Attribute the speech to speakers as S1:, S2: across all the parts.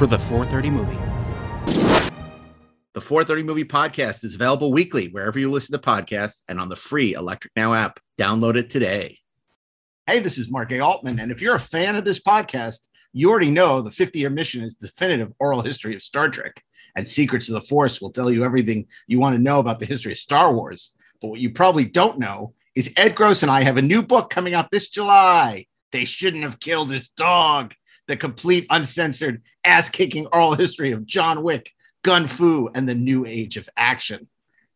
S1: for the 430 movie.
S2: The 430 Movie Podcast is available weekly wherever you listen to podcasts and on the free Electric Now app. Download it today. Hey, this is Mark A. Altman. And if you're a fan of this podcast, you already know the 50 year mission is definitive oral history of Star Trek. And Secrets of the Force will tell you everything you want to know about the history of Star Wars. But what you probably don't know is Ed Gross and I have a new book coming out this July. They shouldn't have killed his dog. The complete, uncensored, ass kicking oral history of John Wick, Gun Fu, and the new age of action.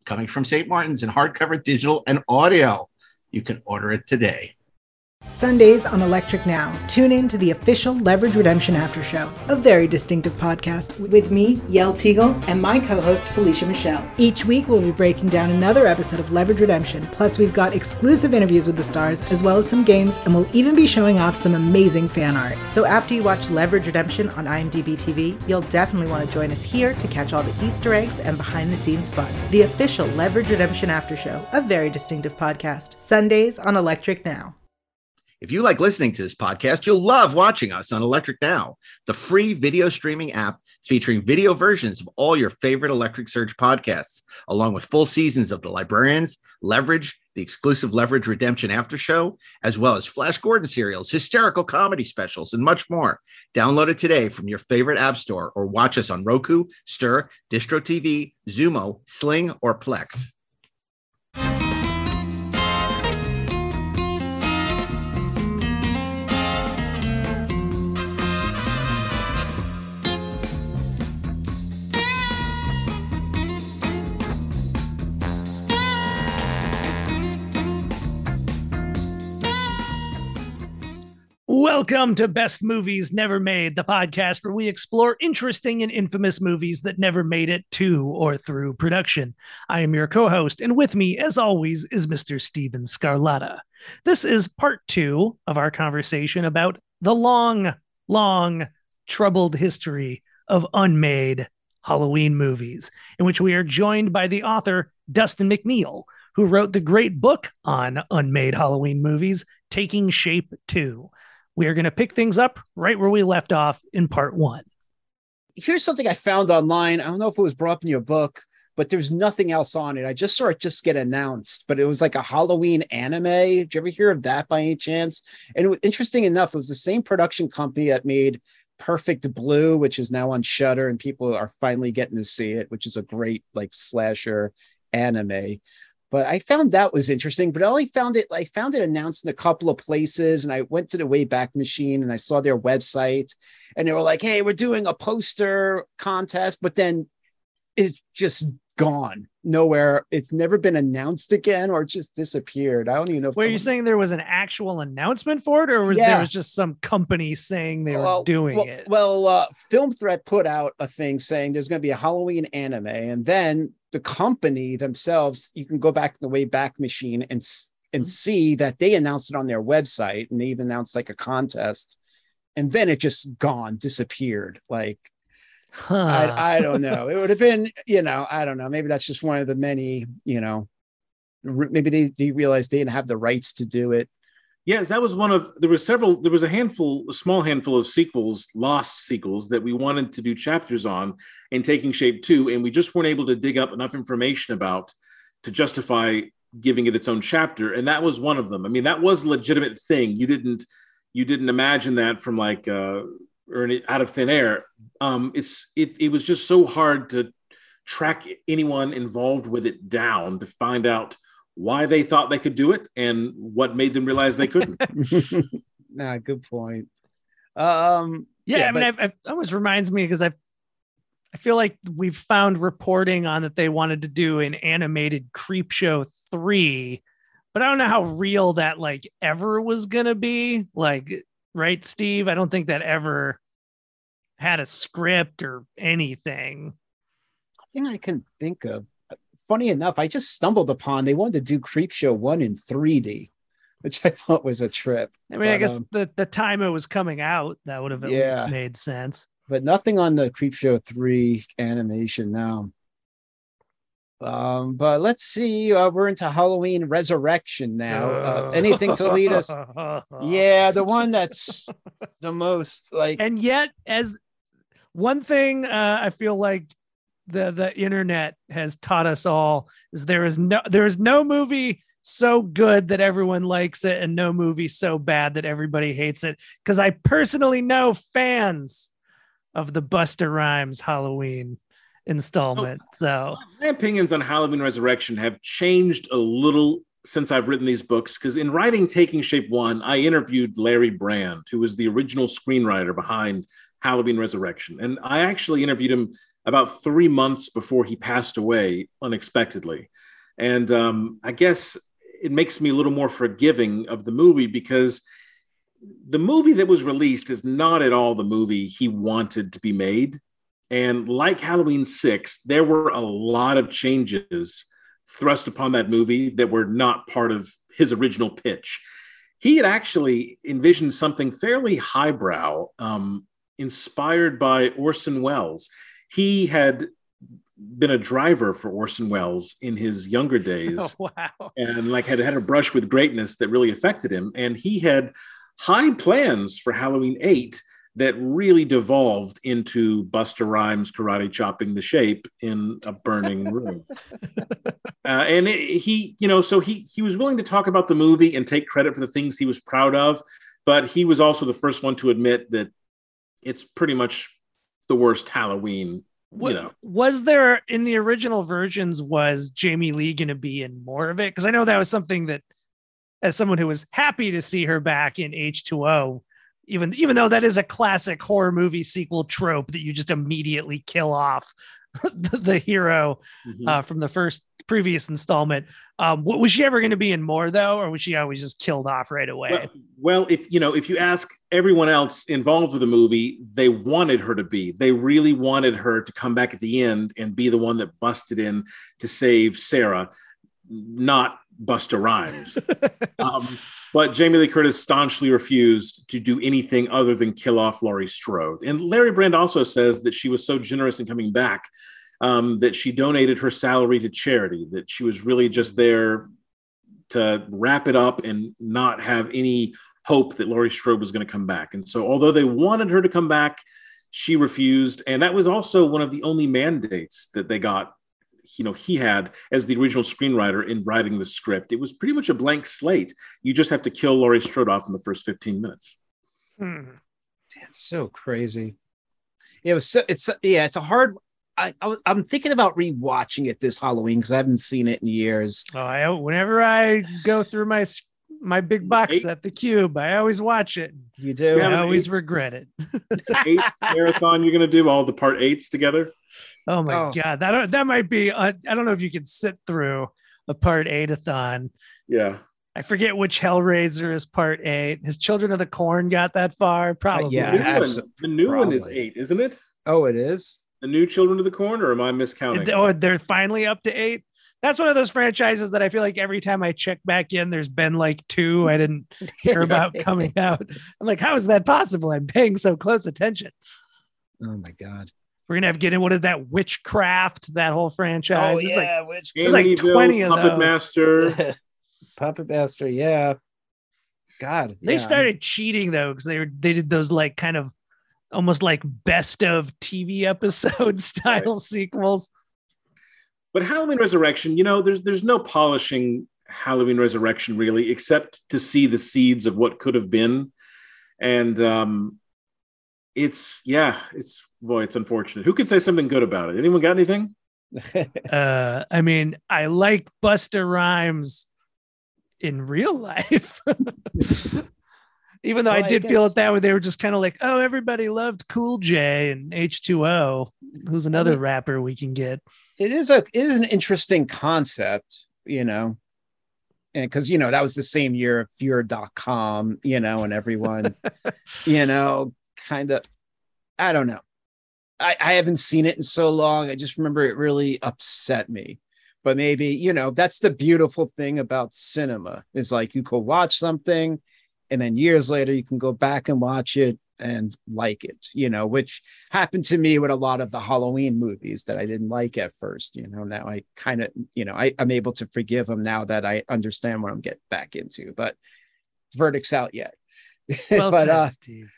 S2: Coming from St. Martin's in hardcover, digital, and audio. You can order it today.
S3: Sundays on Electric Now. Tune in to the official Leverage Redemption After Show, a very distinctive podcast with me, Yel Teagle, and my co host, Felicia Michelle. Each week, we'll be breaking down another episode of Leverage Redemption. Plus, we've got exclusive interviews with the stars, as well as some games, and we'll even be showing off some amazing fan art. So, after you watch Leverage Redemption on IMDb TV, you'll definitely want to join us here to catch all the Easter eggs and behind the scenes fun. The official Leverage Redemption After Show, a very distinctive podcast. Sundays on Electric Now.
S2: If you like listening to this podcast, you'll love watching us on Electric Now, the free video streaming app featuring video versions of all your favorite Electric Surge podcasts, along with full seasons of The Librarians, Leverage, the exclusive Leverage Redemption After Show, as well as Flash Gordon serials, hysterical comedy specials, and much more. Download it today from your favorite app store or watch us on Roku, STIRR, Distro TV, Xumo, Sling, or Plex.
S4: Welcome to Best Movies Never Made, the podcast where we explore interesting and infamous movies that never made it to or through production. I am your co host, and with me, as always, is Mr. Steven Scarlatta. This is part two of our conversation about the long, long, troubled history of unmade Halloween movies, in which we are joined by the author, Dustin McNeill, who wrote the great book on unmade Halloween movies, Taking Shape 2. We are going to pick things up right where we left off in part one.
S5: here's something I found online. I don't know if it was brought up in your book, but there's nothing else on it. I just saw it just get announced, but it was like a Halloween anime. Did you ever hear of that by any chance? And it was, interesting enough, it was the same production company that made Perfect Blue, which is now on Shudder, and people are finally getting to see it, which is a great like slasher anime. But I found that was interesting, but I only found it, I found it announced in a couple of places. And I went to the Wayback Machine and I saw their website and they were like, hey, we're doing a poster contest, but then it's just gone nowhere. It's never been announced again or just disappeared. I don't even know if
S4: Were you saying there was an actual announcement for it, or was there was just some company saying they were doing
S5: well,
S4: it?
S5: Well, uh, Film Threat put out a thing saying there's going to be a Halloween anime, and then the company themselves, you can go back to the Wayback Machine and s-
S4: Mm-hmm.
S5: and see that they announced it on their website, and they even announced like a contest, and then it just gone, disappeared. Like
S4: Huh.
S5: I, I don't know. It would have been, you know, I don't know. Maybe that's just one of the many, you know, r- maybe they, they realized they didn't have the rights to do it.
S6: Yes, that was one of there were several there was a handful a small handful of sequels, lost sequels that we wanted to do chapters on in Taking Shape 2 and we just weren't able to dig up enough information about to justify giving it its own chapter and that was one of them. I mean that was a legitimate thing. You didn't you didn't imagine that from like uh or any- out of thin air. Um it's it it was just so hard to track anyone involved with it down to find out why they thought they could do it and what made them realize they couldn't.
S5: nah, good point. Um,
S4: Yeah,
S5: Yeah,
S4: I mean, I, I, it almost reminds me because I, I feel like we've found reporting on that they wanted to do an animated Creepshow three, but I don't know how real that like ever was gonna be. Like, right, Steve? I don't think that ever had a script or anything.
S5: thing I can think of. Funny enough, I just stumbled upon they wanted to do Creepshow one in 3D, which I thought was a trip.
S4: I mean, I guess
S5: um,
S4: the the time it was coming out, that would have at
S5: Yeah.
S4: least made sense.
S5: but nothing on the Creepshow 3 animation now. Um, but let's see. Uh, we're into Halloween Resurrection now. Uh, anything to lead us? Yeah, the one that's the most like
S4: and yet as one thing uh, i feel like the the internet has taught us all is there is no there is no movie so good that everyone likes it and no movie so bad that everybody hates it because i personally know fans of the busta rhymes halloween installment so
S6: My opinions on Halloween Resurrection have changed a little since I've written these books because in writing Taking Shape One, I interviewed Larry Brand, who was the original screenwriter behind Halloween Resurrection. And I actually interviewed him about three months before he passed away unexpectedly. And um, I guess it makes me a little more forgiving of the movie because the movie that was released is not at all the movie he wanted to be made. And like Halloween 6, there were a lot of changes thrust upon that movie that were not part of his original pitch. He had actually envisioned something fairly highbrow, um, inspired by Orson Welles. He had been a driver for Orson Welles in his younger days
S4: oh, wow
S6: and like had had a brush with greatness that really affected him. And he had high plans for Halloween 8 that really devolved into Busta Rhymes karate chopping the shape in a burning room. uh, and it, he, you know, so he he was willing to talk about the movie and take credit for the things he was proud of, but he was also the first one to admit that it's pretty much the worst Halloween.
S4: What,
S6: you know,
S4: was there in the original versions was jamie lee going to be in more of it because i know that was something that as someone who was happy to see her back in h2o even even though that is a classic horror movie sequel trope that you just immediately kill off the, the hero
S6: Mhm.
S4: uh, from the first previous installment um wa- was she ever going to be in more though or was she always just killed off right away
S6: Well, well, if you know, if you ask everyone else involved with the movie, they wanted her to be. They really wanted her to come back at the end and be the one that busted in to save Sarah, not Busta Rhymes. um, but Jamie Lee Curtis staunchly refused to do anything other than kill off Laurie Strode. And Larry Brand also says that she was so generous in coming back um, that she donated her salary to charity. That she was really just there to wrap it up and not have any hope that Laurie Strode was going to come back. And so, although they wanted her to come back, she refused. And that was also one of the only mandates that they got. You know, he had as the original screenwriter in writing the script. It was pretty much a blank slate. You just have to kill Laurie Strode off in the first 15 minutes.
S4: Hmm.
S5: That's so crazy. Yeah, it was so, it's yeah, it's a hard. I, I I'm thinking about rewatching it this Halloween because I haven't seen it in years.
S4: Oh, I whenever I go through my s- my big box
S6: Eight-
S4: set, the cube, I always watch it.
S5: You do?
S6: Yeah,
S4: I always
S6: eight-
S4: regret it.
S6: Eight marathon, you're going to do all the part eights together.
S4: Oh my
S5: Oh.
S4: god, that that might be. Uh, I don't know if you can sit through a part eight a thon.
S6: Yeah.
S4: I forget which Hellraiser is part eight. Has Children of the Corn got that far? Probably.
S5: yeah,
S6: The new, one, the new one is eight, isn't it?
S5: Oh, it is.
S6: The new Children of the Corn, or am I miscounting?
S4: And- Or they're finally up to eight. That's one of those franchises that I feel like every time I check back in, there's been like two I didn't hear about coming out. I'm like, how is that possible? I'm paying so close attention.
S5: Oh my god.
S4: We're gonna have to get in. What is that? Witchcraft? That whole franchise. It's like
S5: which
S4: There's like
S6: Amityville,
S4: 20 of
S6: Puppet
S4: those.
S6: Master.
S5: Puppet Master? Yeah. God,
S4: they
S5: yeah,
S4: started cheating though because they were they did those like kind of almost like best of TV episode style sequels.
S6: But Halloween Resurrection, you know, there's there's no polishing Halloween Resurrection really, except to see the seeds of what could have been, and um, it's yeah, it's boy, it's unfortunate. Who could say something good about it? Anyone got anything?
S4: uh, I mean, I like Busta Rhymes in real life. Even though
S5: Well,
S4: I
S5: I
S4: did feel it that way, they were just kind of like, oh, everybody loved Cool J and H2O, who's another
S5: mean-
S4: rapper we can get.
S5: It is a it is an interesting concept, you know. And because you know, that was the same year of fear.com, you know, and everyone, you know, kind of I don't know. I, I haven't seen it in so long. I just remember it really upset me. But maybe, you know, that's the beautiful thing about cinema is like you could watch something and then years later you can go back and watch it and like it, you know, which happened to me with a lot of the Halloween movies that I didn't like at first. You know, now I kind of, you know, I, I'm able to forgive them now that I understand what I'm getting back into, but verdict's out yet.
S4: Well
S5: but
S4: done,
S5: uh,
S4: Steve.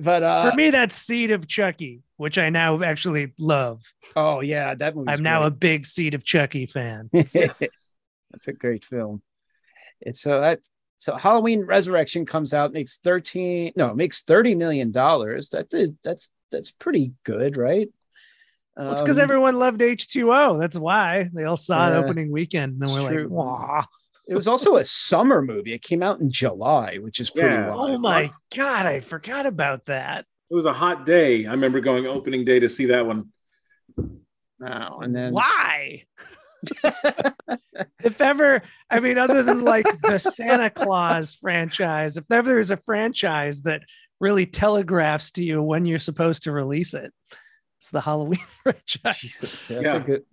S5: but uh,
S4: For me, that's Seed of Chucky, which I now actually love.
S5: oh yeah, that movie.
S4: I'm now a big Seed of Chucky fan. yes.
S5: That's a great film. It's so that so Halloween Resurrection comes out, makes 13, no, makes 30 million dollars. That is that's that's pretty good, right?
S4: Well, it's because
S5: Um,
S4: everyone loved H2O. That's why they all saw it opening weekend. And then we're like,
S5: true.
S4: Wah.
S5: it was also a summer movie. It came out in July, which is pretty
S6: Yeah.
S5: wild.
S4: Oh my God, I forgot about that.
S6: It was a hot day. I remember going opening day to see that one.
S5: Wow. And then
S4: Why? if ever, I mean, other than like the Santa Claus franchise, if ever there's a franchise that really telegraphs to you when you're supposed to release it, it's the Halloween franchise.
S5: Jesus, that's
S6: Yeah.
S5: a good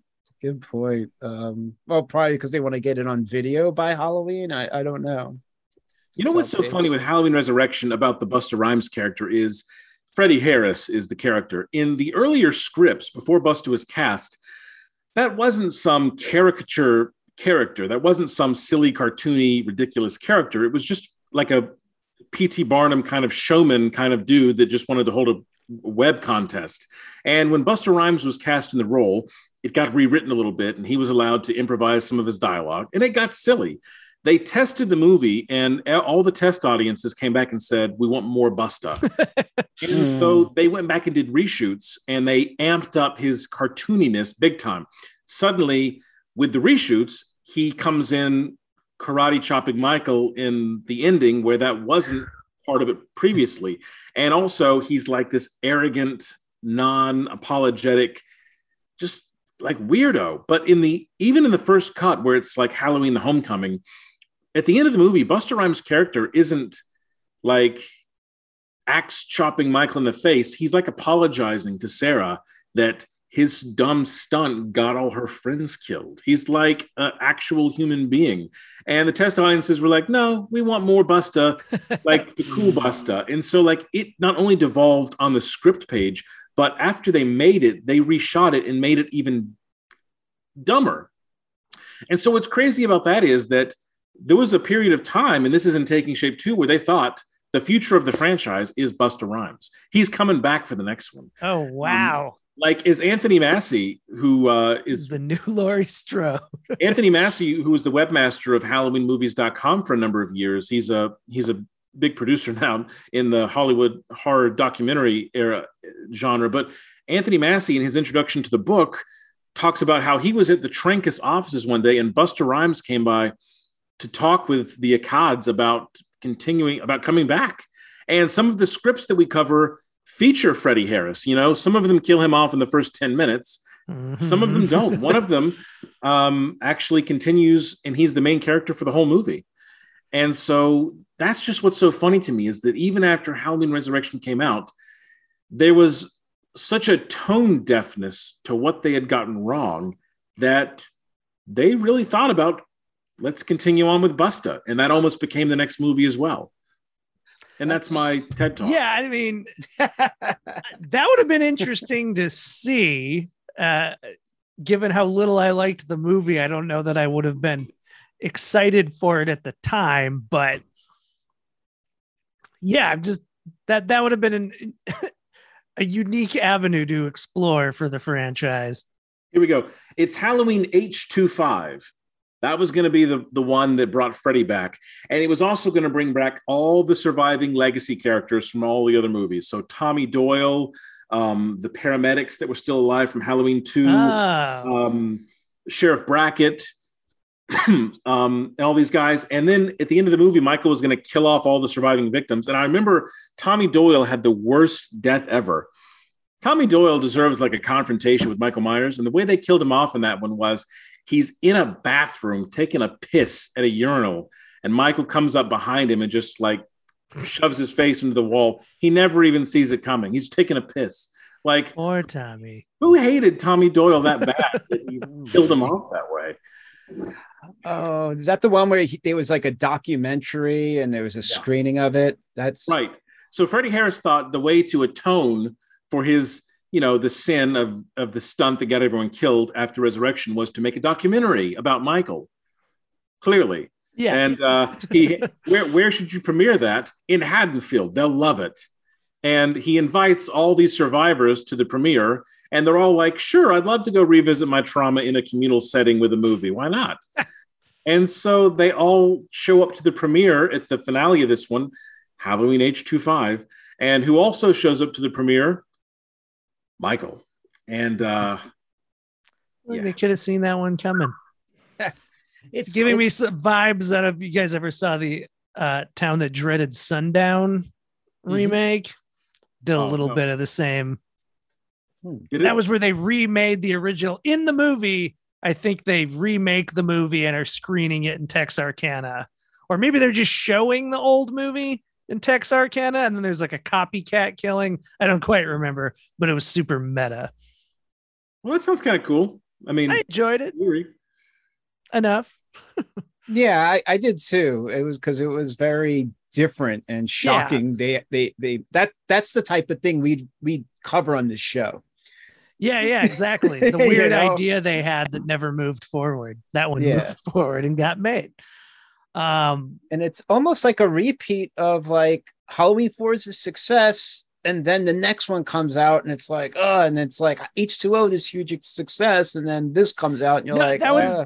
S5: good point. Um, well, probably because they want to get it on video by Halloween. I, I don't know.
S6: You know what's so funny with Halloween Resurrection about the Busta Rhymes character is Freddie Harris is the character. In the earlier scripts before Busta was cast, that wasn't some caricature character. That wasn't some silly, cartoony, ridiculous character. It was just like a P.T. Barnum kind of showman kind of dude that just wanted to hold a web contest. And when Busta Rhymes was cast in the role, it got rewritten a little bit and he was allowed to improvise some of his dialogue and it got silly. They tested the movie and all the test audiences came back and said, We want more Busta. and so hmm. they went back and did reshoots and they amped up his cartooniness big time. Suddenly, with the reshoots, he comes in karate chopping Michael in the ending where that wasn't part of it previously. And also, he's like this arrogant, non apologetic, just like weirdo. But in the even in the first cut where it's like Halloween the Homecoming, at the end of the movie, Busta Rhymes' character isn't like axe chopping Michael in the face. He's like apologizing to Sarah that his dumb stunt got all her friends killed. He's like an actual human being. And the test audiences were like, no, we want more Busta, like the cool Busta. And so, like, it not only devolved on the script page, but after they made it, they reshot it and made it even dumber. And so, what's crazy about that is that there was a period of time, and this is in Taking Shape too, where they thought the future of the franchise is Busta Rhymes. He's coming back for the next one.
S4: Oh, wow.
S6: Like is Anthony Masi, who uh,
S4: is the new Laurie Strode.
S6: Anthony Masi, who was the webmaster of HalloweenMovies.com for a number of years. He's a he's a big producer now in the Hollywood horror documentary era genre. But Anthony Masi, in his introduction to the book, talks about how he was at the Trancas offices one day and Busta Rhymes came by to talk with the Akkads about continuing about coming back. And some of the scripts that we cover feature Freddie Harris. You know, some of them kill him off in the first 10 minutes. Some of them don't. One of them um, actually continues, and he's the main character for the whole movie. And so that's just what's so funny to me is that even after Halloween Resurrection came out, there was such a tone deafness to what they had gotten wrong that they really thought about let's continue on with Busta. And that almost became the next movie as well. And that's my TED talk.
S4: Yeah, I mean, that would have been interesting to see. Uh, given how little I liked the movie, I don't know that I would have been excited for it at the time. But yeah, I'm just that that would have been an, a unique avenue to explore for the franchise.
S6: Here we go. It's Halloween H25. That was going to be the, the one that brought Freddy back. And it was also going to bring back all the surviving legacy characters from all the other movies. So Tommy Doyle, um, the paramedics that were still alive from Halloween 2,
S4: Oh.
S6: um, Sheriff Brackett, um, and all these guys. And then at the end of the movie, Michael was going to kill off all the surviving victims. And I remember Tommy Doyle had the worst death ever. Tommy Doyle deserves like a confrontation with Michael Myers. And the way they killed him off in that one was he's in a bathroom taking a piss at a urinal. And Michael comes up behind him and just like shoves his face into the wall. He never even sees it coming. He's taking a piss. Like,
S4: Poor Tommy.
S6: who hated Tommy Doyle that bad that he killed him off that way?
S5: Oh, is that the one where he, there was like a documentary and there was a screening of it? That's
S6: Right. So Freddie Harris thought the way to atone for his, you know, the sin of of the stunt that got everyone killed after Resurrection was to make a documentary about Michael. Clearly.
S4: Yes.
S6: And uh, he, where where should you premiere that? In Haddonfield. They'll love it. And he invites all these survivors to the premiere, and they're all like, "Sure, I'd love to go revisit my trauma in a communal setting with a movie. Why not?" and so they all show up to the premiere at the finale of this one, Halloween H25, and who also shows up to the premiere, Michael. And uh,
S4: Like,
S6: yeah.
S4: They could have seen that one coming. It's giving me some vibes out of you guys ever saw the uh, Town That Dreaded Sundown remake? Did a
S6: Oh,
S4: little
S6: no.
S4: bit of the same.
S6: did it-
S4: That was where they remade the original in the movie. I think they remake the movie and are screening it in Texarkana. Or maybe they're just showing the old movie in Texarkana and then there's like a copycat killing. I don't quite remember, but it was super meta.
S6: well, that sounds kind of cool. I mean,
S4: I enjoyed it
S6: Yuri.
S4: enough.
S5: yeah, I, I did too. It was because it was very different and shocking. They they they that that's the type of thing we'd we cover on this show.
S4: Yeah, yeah, exactly. The
S5: You
S4: weird
S5: know?
S4: idea they had that never moved forward. That one
S5: Yeah.
S4: moved forward and got made. Um,
S5: and it's almost like a repeat of like Halloween 4 is a success. And then the next one comes out and it's like, oh, and it's like H2O, this huge success. And then this comes out and you're
S4: No,
S5: like,
S4: that was-
S5: "Ah."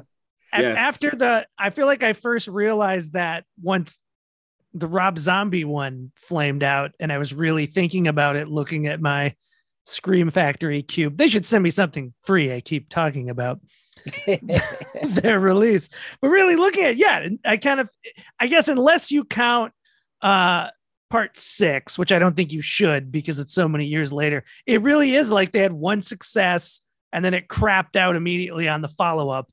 S6: Yes.
S4: after the I feel like I first realized that once the Rob Zombie one flamed out and I was really thinking about it looking at my Scream Factory cube. They should send me something free I keep talking about their release. But really looking at yeah, I kind of I guess unless you count uh part 6, which I don't think you should because it's so many years later. It really is like they had one success and then it crapped out immediately on the follow-up.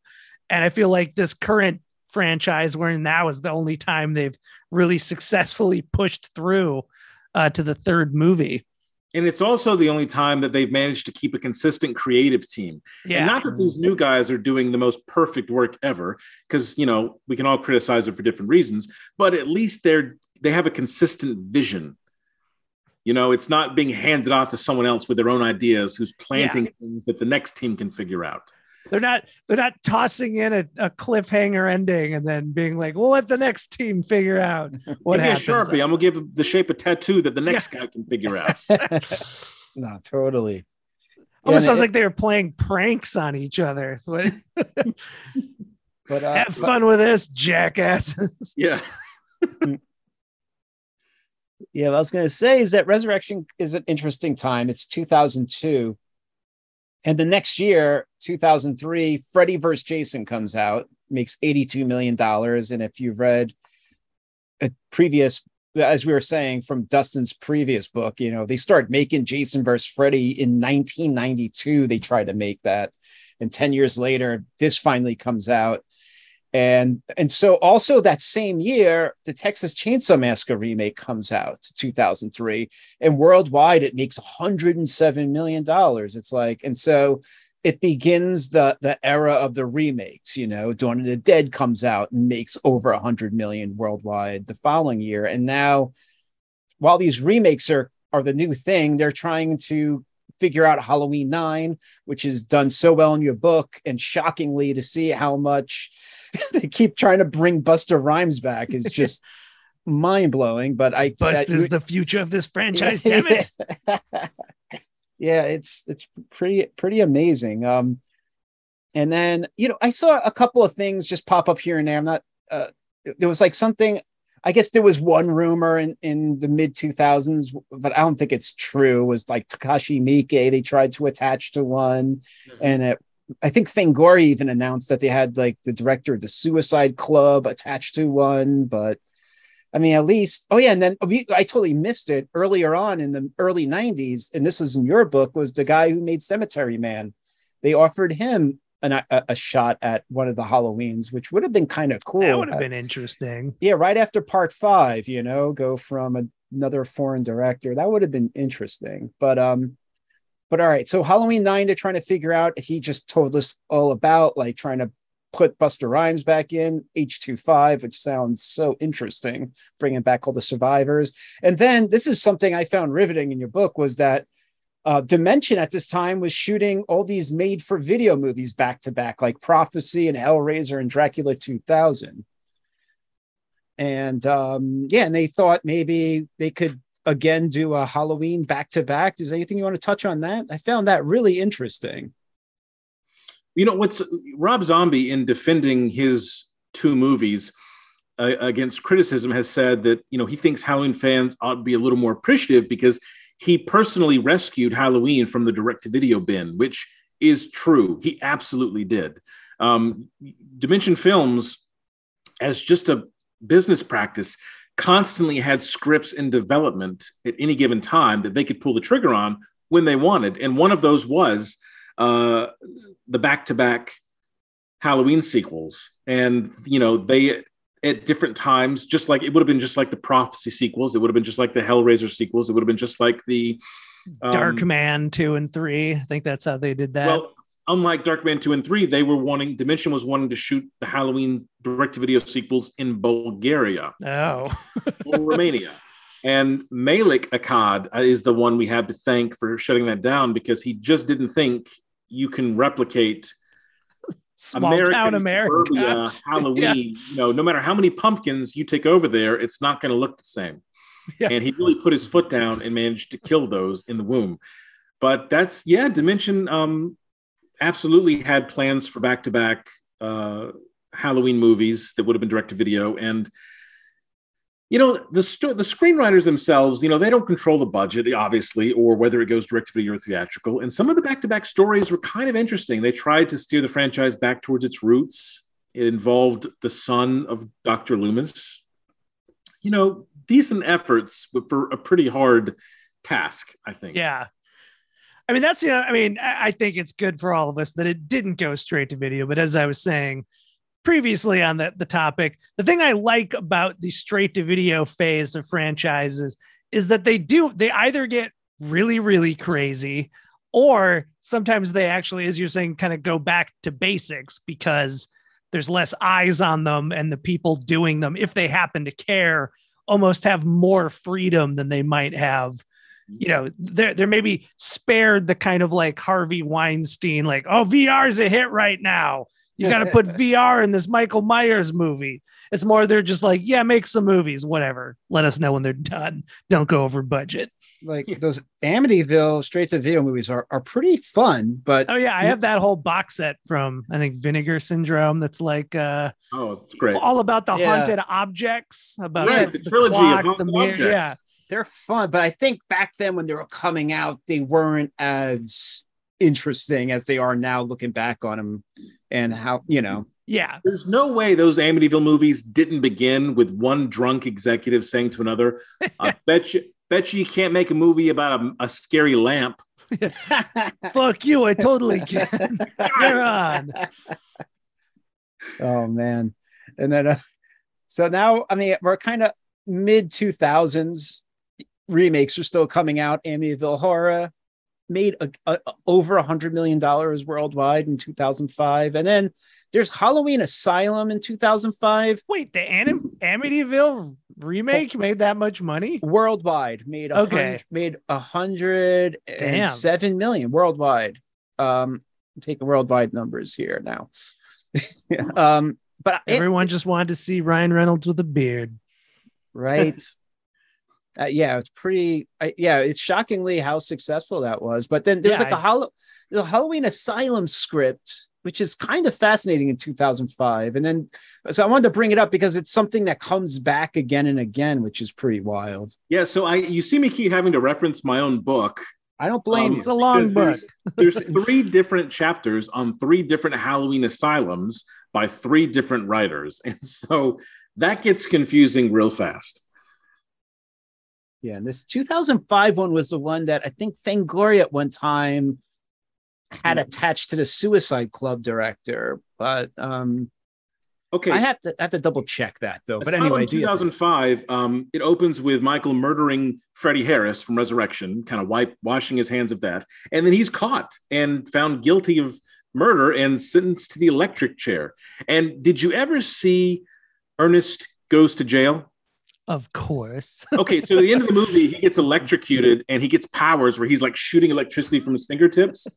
S4: And I feel like this current franchise we're in now is the only time they've really successfully pushed through uh, to the third movie.
S6: And it's also the only time that they've managed to keep a consistent creative team.
S4: Yeah.
S6: And not that these new guys are doing the most perfect work ever, because you know we can all criticize it for different reasons, but at least they're they have a consistent vision. You know, it's not being handed off to someone else with their own ideas who's planting things that the next team can figure out.
S4: They're not they're not tossing in a, a cliffhanger ending and then being like, we'll let the next team figure out what
S6: Give me a
S4: happens.
S6: sharpie. I'm gonna give him the shape a tattoo that the next guy can figure out.
S5: no, totally.
S4: Almost
S5: Yeah,
S4: sounds
S5: and
S4: like they were playing pranks on each other.
S5: But uh,
S4: Have fun with this, jackasses.
S6: yeah.
S5: Yeah, what I was going to say is that Resurrection is an interesting time. It's 2002. And the next year, 2003, Freddy vs. Jason comes out, makes $82 million. And if you've read a previous, as we were saying from Dustin's previous book, you know, they started making Jason vs. Freddy in 1992. They tried to make that. And 10 years later, this finally comes out and and so also that same year the texas chainsaw massacre remake comes out 2003 and worldwide it makes 107 million dollars. It's like and so it begins the the era of the remakes you know dawn of the dead comes out and makes over 100 million worldwide the following year. And now while these remakes are are the new thing they're trying to figure out halloween 9 which is done so well in your book and shockingly to see how much they keep trying to bring Busta Rhymes back is just mind blowing. But I
S4: Busta's
S5: I-
S4: the future of this franchise, damn it.
S5: yeah, it's it's pretty pretty amazing. Um, and then you know I saw a couple of things just pop up here and there. I'm not. Uh, there was like something I guess there was one rumor in, in the mid 2000s, but I don't think it's true. It was like Takashi Miike, they tried to attach to one. Mm-hmm. And it, I think Fangoria even announced that they had like the director of the Suicide Club attached to one. But I mean, at least, oh yeah. And then oh, we, I totally missed it earlier on in the early 90s. And this was in your book, was the guy who made Cemetery Man. They offered him an, a, a shot at one of the Halloweens, which would have been kind of cool.
S4: That would have been interesting.
S5: Yeah, right after part five, you know, go from a, another foreign director. That would have been interesting. But um, but all right. So Halloween nine, they're trying to figure out. He just told us all about like trying to put Busta Rhymes back in H25, which sounds so interesting, bringing back all the survivors. And then this is something I found riveting in your book was that uh, Dimension at this time was shooting all these made for video movies back to back, like Prophecy and Hellraiser and Dracula 2000. And um, yeah, and they thought maybe they could again do a Halloween back to back. Is anything you want to touch on that? I found that really interesting.
S6: You know what's Rob Zombie in defending his two movies uh, against criticism has said that you know he thinks Halloween fans ought to be a little more appreciative because he personally rescued Halloween from the direct to video bin, which is true. He absolutely did. Um, Dimension Films, as just a business practice, constantly had scripts in development at any given time that they could pull the trigger on when they wanted. And one of those was uh, the back to back Halloween sequels. And, you know, they at different times, just like it would have been just like the prophecy sequels, it would have been just like the Hellraiser sequels, it would have been just like the
S4: um, Dark Man two and three. I think that's how they did that. Well,
S6: unlike Darkman two and three, they were wanting Dimension was wanting to shoot the Halloween direct to video sequels in Bulgaria,
S4: oh,
S6: or Romania. And Malik Akkad is the one we have to thank for shutting that down because he just didn't think you can replicate
S4: small American town America
S6: Halloween. yeah. You know, no matter how many pumpkins you take over there, it's not going to look the same. Yeah. And he really put his foot down and managed to kill those in the womb. But that's yeah, Dimension um, absolutely had plans for back to back Halloween movies that would have been direct to video and you know the sto- the screenwriters themselves you know they don't control the budget obviously or whether it goes direct to video or theatrical. And some of the back-to-back stories were kind of interesting. They tried to steer the franchise back towards its roots. It involved the son of dr loomis. You know decent efforts but for a pretty hard task i think.
S4: Yeah. I mean that's the i mean i think it's good for all of us that it didn't go straight to video but as i was saying previously on the, the topic, the thing I like about the straight to video phase of franchises is that they do, they either get really, really crazy, or sometimes they actually, as you're saying, kind of go back to basics because there's less eyes on them and the people doing them, if they happen to care, almost have more freedom than they might have you know, they're, they're maybe spared the kind of like Harvey Weinstein, like, oh, VR is a hit right now. You got to put VR in this Michael Myers movie. It's more they're just like, yeah, make some movies, whatever. Let us know when they're done. Don't go over budget.
S5: Like those Amityville straight to video movies are, are pretty fun, but
S4: oh yeah, I have that whole box set from I think Vinegar Syndrome. That's like uh
S6: oh, it's great,
S4: all about the yeah. haunted objects, about
S6: right, the, the trilogy clock, of the mirror. Objects.
S5: Yeah, they're fun, but I think back then when they were coming out, they weren't as interesting as they are now looking back on them and how you know.
S4: Yeah.
S6: There's no way those amityville movies didn't begin with one drunk executive saying to another i bet you bet you, you can't make a movie about a, a scary lamp.
S4: Fuck you i totally can. You're on.
S5: Oh man. And then uh, so now i mean we're kind of mid 2000s remakes are still coming out. Amityville horror made a, a, over a hundred million dollars worldwide in 2005, and then there's Halloween Asylum in 2005.
S4: Wait, the Anim- Amityville remake made that much money
S5: worldwide? Made a okay, hundred, made a hundred and seven million worldwide. Um, I'm taking worldwide numbers here now. um, but
S4: everyone it, just wanted to see Ryan Reynolds with a beard,
S5: right? uh, yeah, it's pretty. I, yeah, it's shockingly how successful that was. But then there's yeah, like a, Hall- a Halloween Asylum script which is kind of fascinating in 2005. And then, so I wanted to bring it up because it's something that comes back again and again, which is pretty wild.
S6: Yeah. So I, you see me keep having to reference my own book.
S5: I don't blame
S6: Um,
S5: you.
S4: It's a long book.
S6: There's, there's three different chapters on three different Halloween asylums by three different writers. And so that gets confusing real fast.
S5: Yeah, and this 2005 one was the one that I think Fangoria at one time had
S6: Hmm.
S5: attached to the Suicide Club director, but um,
S6: Okay.
S5: I have to I have to double check that though. But anyway, do
S6: 2005. Um, it opens with Michael murdering Freddie Harris from Resurrection, kind of wipe washing his hands of that, and then he's caught and found guilty of murder and sentenced to the electric chair. And did you ever see Ernest goes to jail?
S4: Of course.
S6: Okay, so at the end of the movie, he gets electrocuted and he gets powers where he's like shooting electricity from his fingertips.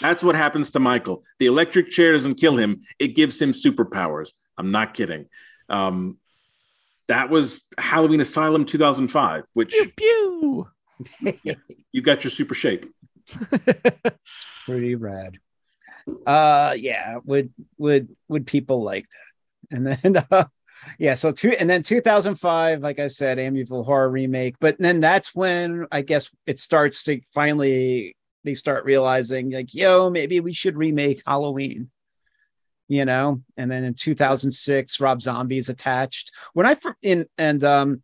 S6: That's what happens to Michael. The electric chair doesn't kill him; it gives him superpowers. I'm not kidding. Um, that was Halloween Asylum 2005, which
S4: pew pew.
S6: you got your super shape.
S5: pretty rad. Uh, yeah, would would would people like that? And then uh, yeah, so two and then 2005, like I said, Amityville Horror remake. But then that's when I guess it starts to finally they start realizing like, yo, maybe we should remake Halloween. You know, and then in 2006, Rob Zombie is attached. When I in and um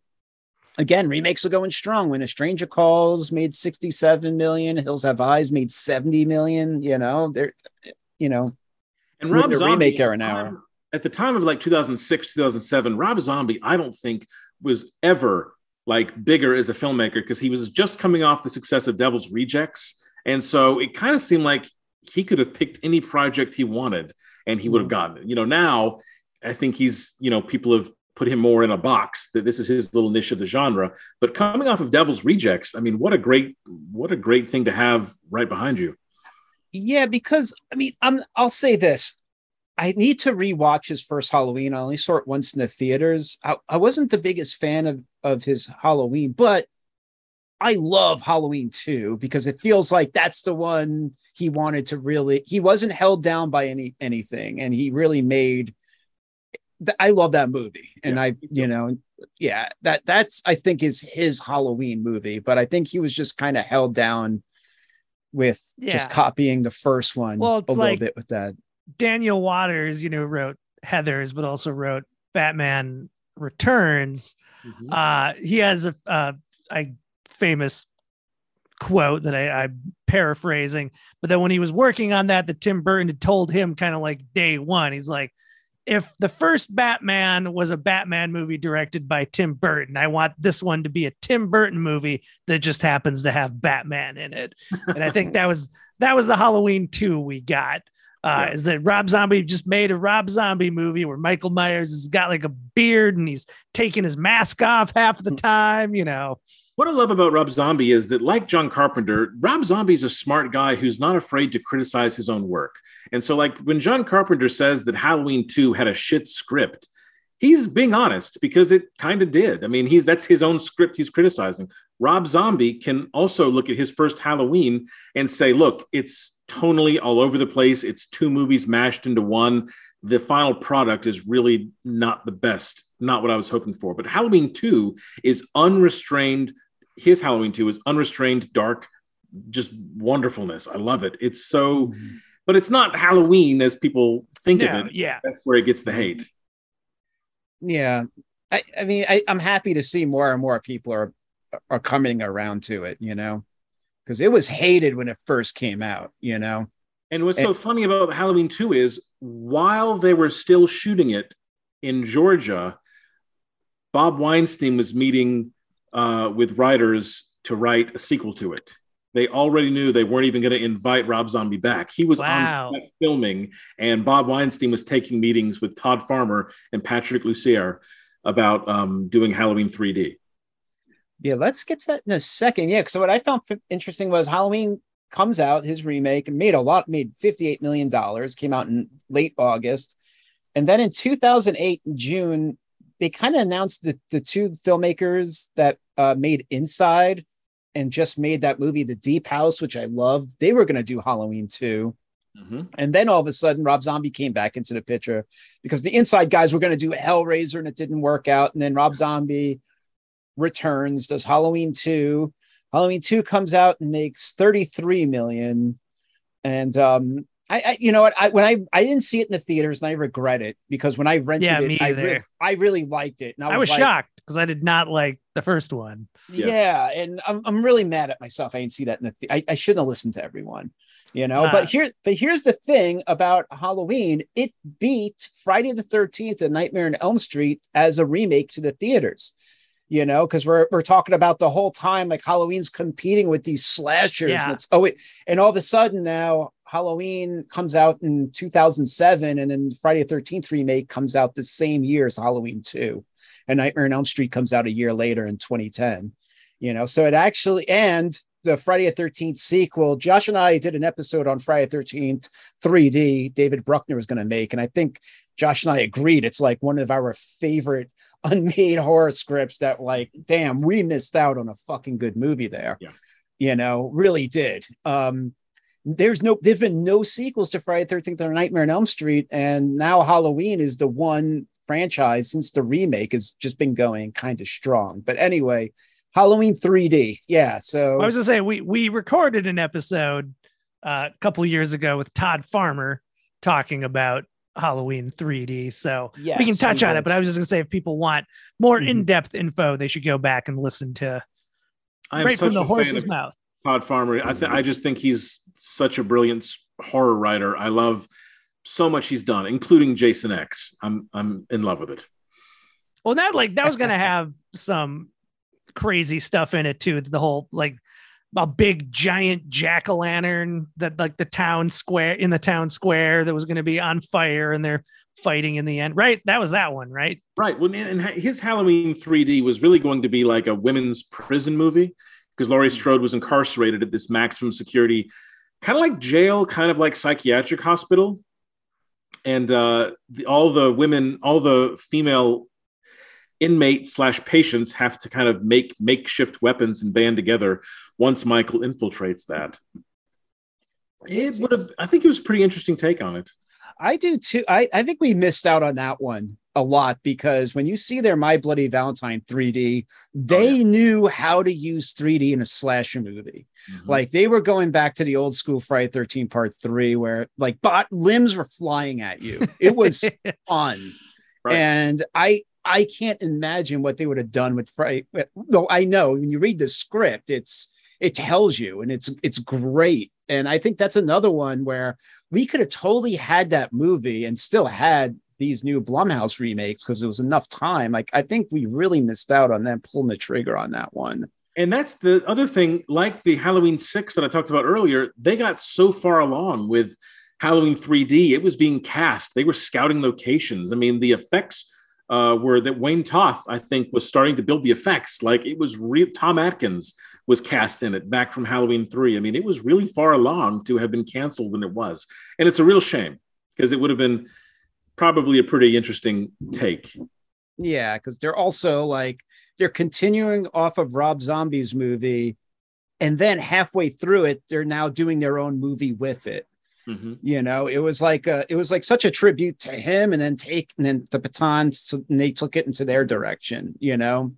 S5: again, remakes are going strong. When a Stranger Calls made 67 million, Hills Have Eyes made 70 million. You know, they're, you know,
S6: And Rob Zombie
S5: remake era now.
S6: At the time of like 2006, 2007, Rob Zombie, I don't think was ever like bigger as a filmmaker because he was just coming off the success of Devil's Rejects, and so it kind of seemed like he could have picked any project he wanted and he would have mm-hmm. gotten it. You know, now I think he's you know people have put him more in a box that this is his little niche of the genre. But coming off of Devil's Rejects, I mean, what a great what a great thing to have right behind you.
S5: yeah, because I mean, I'm, I'll say this. I need to rewatch his first Halloween. I only saw it once in the theaters. I, I wasn't the biggest fan of, of his Halloween, but I love Halloween too because it feels like that's the one he wanted to really he wasn't held down by any anything and he really made I love that movie and
S6: Yeah,
S5: I you know yeah that that's I think is his Halloween movie but I think he was just kind of held down with
S4: Yeah.
S5: just copying the first one
S4: Well,
S5: a
S4: it's
S5: little bit with that
S4: Daniel Waters, you know, wrote Heather's, but also wrote Batman Returns.
S6: Mm-hmm.
S4: Uh, he has a, uh, a famous quote that I, I'm paraphrasing, but then when he was working on that, that Tim Burton had told him kind of like day one, he's like, if the first Batman was a Batman movie directed by Tim Burton, I want this one to be a Tim Burton movie that just happens to have Batman in it. And I think that was that was the Halloween 2 we got. Uh,
S6: Yeah.
S4: is that Rob Zombie just made a Rob Zombie movie where Michael Myers has got like a beard and he's taking his mask off half of the time, you know.
S6: What I love about Rob Zombie is that, like John Carpenter, Rob Zombie is a smart guy who's not afraid to criticize his own work. And so, like when John Carpenter says that Halloween 2 had a shit script, he's being honest because it kind of did. I mean, he's that's his own script he's criticizing. Rob Zombie can also look at his first Halloween and say, look, it's tonally all over the place. It's two movies mashed into one. The final product is really not the best, not what I was hoping for. But Halloween 2 is unrestrained. His Halloween 2 is unrestrained, dark, just wonderfulness. I love it. It's so, mm-hmm. but it's not Halloween as people think
S4: No,
S6: of it.
S4: yeah.
S6: That's where it gets the hate.
S5: Yeah. I, I mean I, I'm happy to see more and more people are are coming around to it you know? Because it was hated when it first came out you know?
S6: And what's so funny about Halloween 2 is while they were still shooting it in Georgia, Bob Weinstein was meeting uh, with writers to write a sequel to it. They already knew they weren't even going to invite Rob Zombie back. He was
S4: Wow.
S6: on set filming, and Bob Weinstein was taking meetings with Todd Farmer and Patrick Lussier about um, doing Halloween 3D.
S5: Yeah, let's get to that in a second. Yeah, because what I found f- interesting was Halloween comes out, his remake, made a lot, made $58 million, came out in late August. And then in 2008, in June, they kind of announced the, the two filmmakers that uh, made Inside and just made that movie, The Deep House, which I loved. They were going to do Halloween too.
S6: Mhm.
S5: And then all of a sudden, Rob Zombie came back into the picture because the inside guys were going to do Hellraiser and it didn't work out. And then Rob Zombie returns, does Halloween 2. Halloween 2 comes out and makes 33 million. And um, I, I you know what, I when I I didn't see it in the theaters and I regret it because when I rented
S4: Yeah,
S5: it, I, re- I really liked it. And
S4: I was
S5: like,
S4: shocked because I did not like the first one.
S6: Yeah.
S5: yeah, and I'm, I'm really mad at myself. I didn't see that in the. Th- I, I shouldn't have listened to everyone, you know.
S4: Ah.
S5: But here, but here's the thing about Halloween: it beat Friday the Thirteenth and Nightmare on Elm Street as a remake to the theaters. You know, because we're we're talking about the whole time like Halloween's competing with these slashers.
S4: Yeah.
S5: And it's oh wait, and all of a sudden now Halloween comes out in 2007, and then Friday the 13th remake comes out the same year as Halloween 2, and Nightmare on Elm Street comes out a year later in 2010. You know, so it actually and the Friday the 13th sequel. Josh and I did an episode on Friday the 13th 3D. David Bruckner was going to make, and I think Josh and I agreed it's like one of our favorite unmade horror scripts that like damn we missed out on a fucking good movie there
S6: Yeah.
S5: you know really did um there's no there's been no sequels to friday the 13th or nightmare on elm street and now halloween is the one franchise since the remake has just been going kind of strong but anyway halloween 3d yeah so
S4: I was gonna say we we recorded an episode uh, a couple years ago with Todd Farmer talking about Halloween 3D. So we can touch
S5: we
S4: on it. But I was just gonna say if people want more
S5: Mhm.
S4: in-depth info, they should go back and listen to
S6: I am
S4: right from the horse's mouth.
S6: Todd Farmer. I th- I just think he's such a brilliant horror writer. I love so much he's done, including Jason X. I'm I'm in love with it.
S4: Well, that like that was gonna have some crazy stuff in it too. The whole like a big giant jack o' lantern that like the town square in the town square that was gonna be on fire and they're fighting in the end. Right? That was that one, right?
S6: Right. Well, and his Halloween 3D was really going to be like a women's prison movie because Laurie mm. Strode was incarcerated at this maximum security, kind of like jail, kind of like psychiatric hospital. And uh, the, all the women, all the female inmates slash patients have to kind of make makeshift weapons and band together once Michael infiltrates that. It would have, I think it was a pretty interesting take on it.
S5: I do too. I, I think we missed out on that one a lot because when you see their My Bloody Valentine 3D, they knew how to use 3D in a slasher movie.
S6: Mhm.
S5: Like they were going back to the old school Friday 13 part three, where like bot limbs were flying at you. It was fun.
S6: Right.
S5: And I I can't imagine what they would have done with Friday. Though I know when you read the script, it's it tells you and it's it's great. And I think that's another one where we could have totally had that movie and still had these new Blumhouse remakes because there was enough time. Like I think we really missed out on them pulling the trigger on that one.
S6: And that's the other thing, like the Halloween 6 that I talked about earlier, they got so far along with Halloween 3D. It was being cast, they were scouting locations. I mean, the effects uh, were that Wayne Toth, I think, was starting to build the effects. Like it was real. Tom Atkins was cast in it back from Halloween 3. I mean, it was really far along to have been canceled when it was. And it's a real shame because it would have been probably a pretty interesting take.
S5: Yeah, because they're also like they're continuing off of Rob Zombie's movie, and then halfway through it, they're now doing their own movie with it.
S6: Mhm.
S5: You know, it was like a, it was like such a tribute to him, and then take and then the baton, so and they took it into their direction. You know,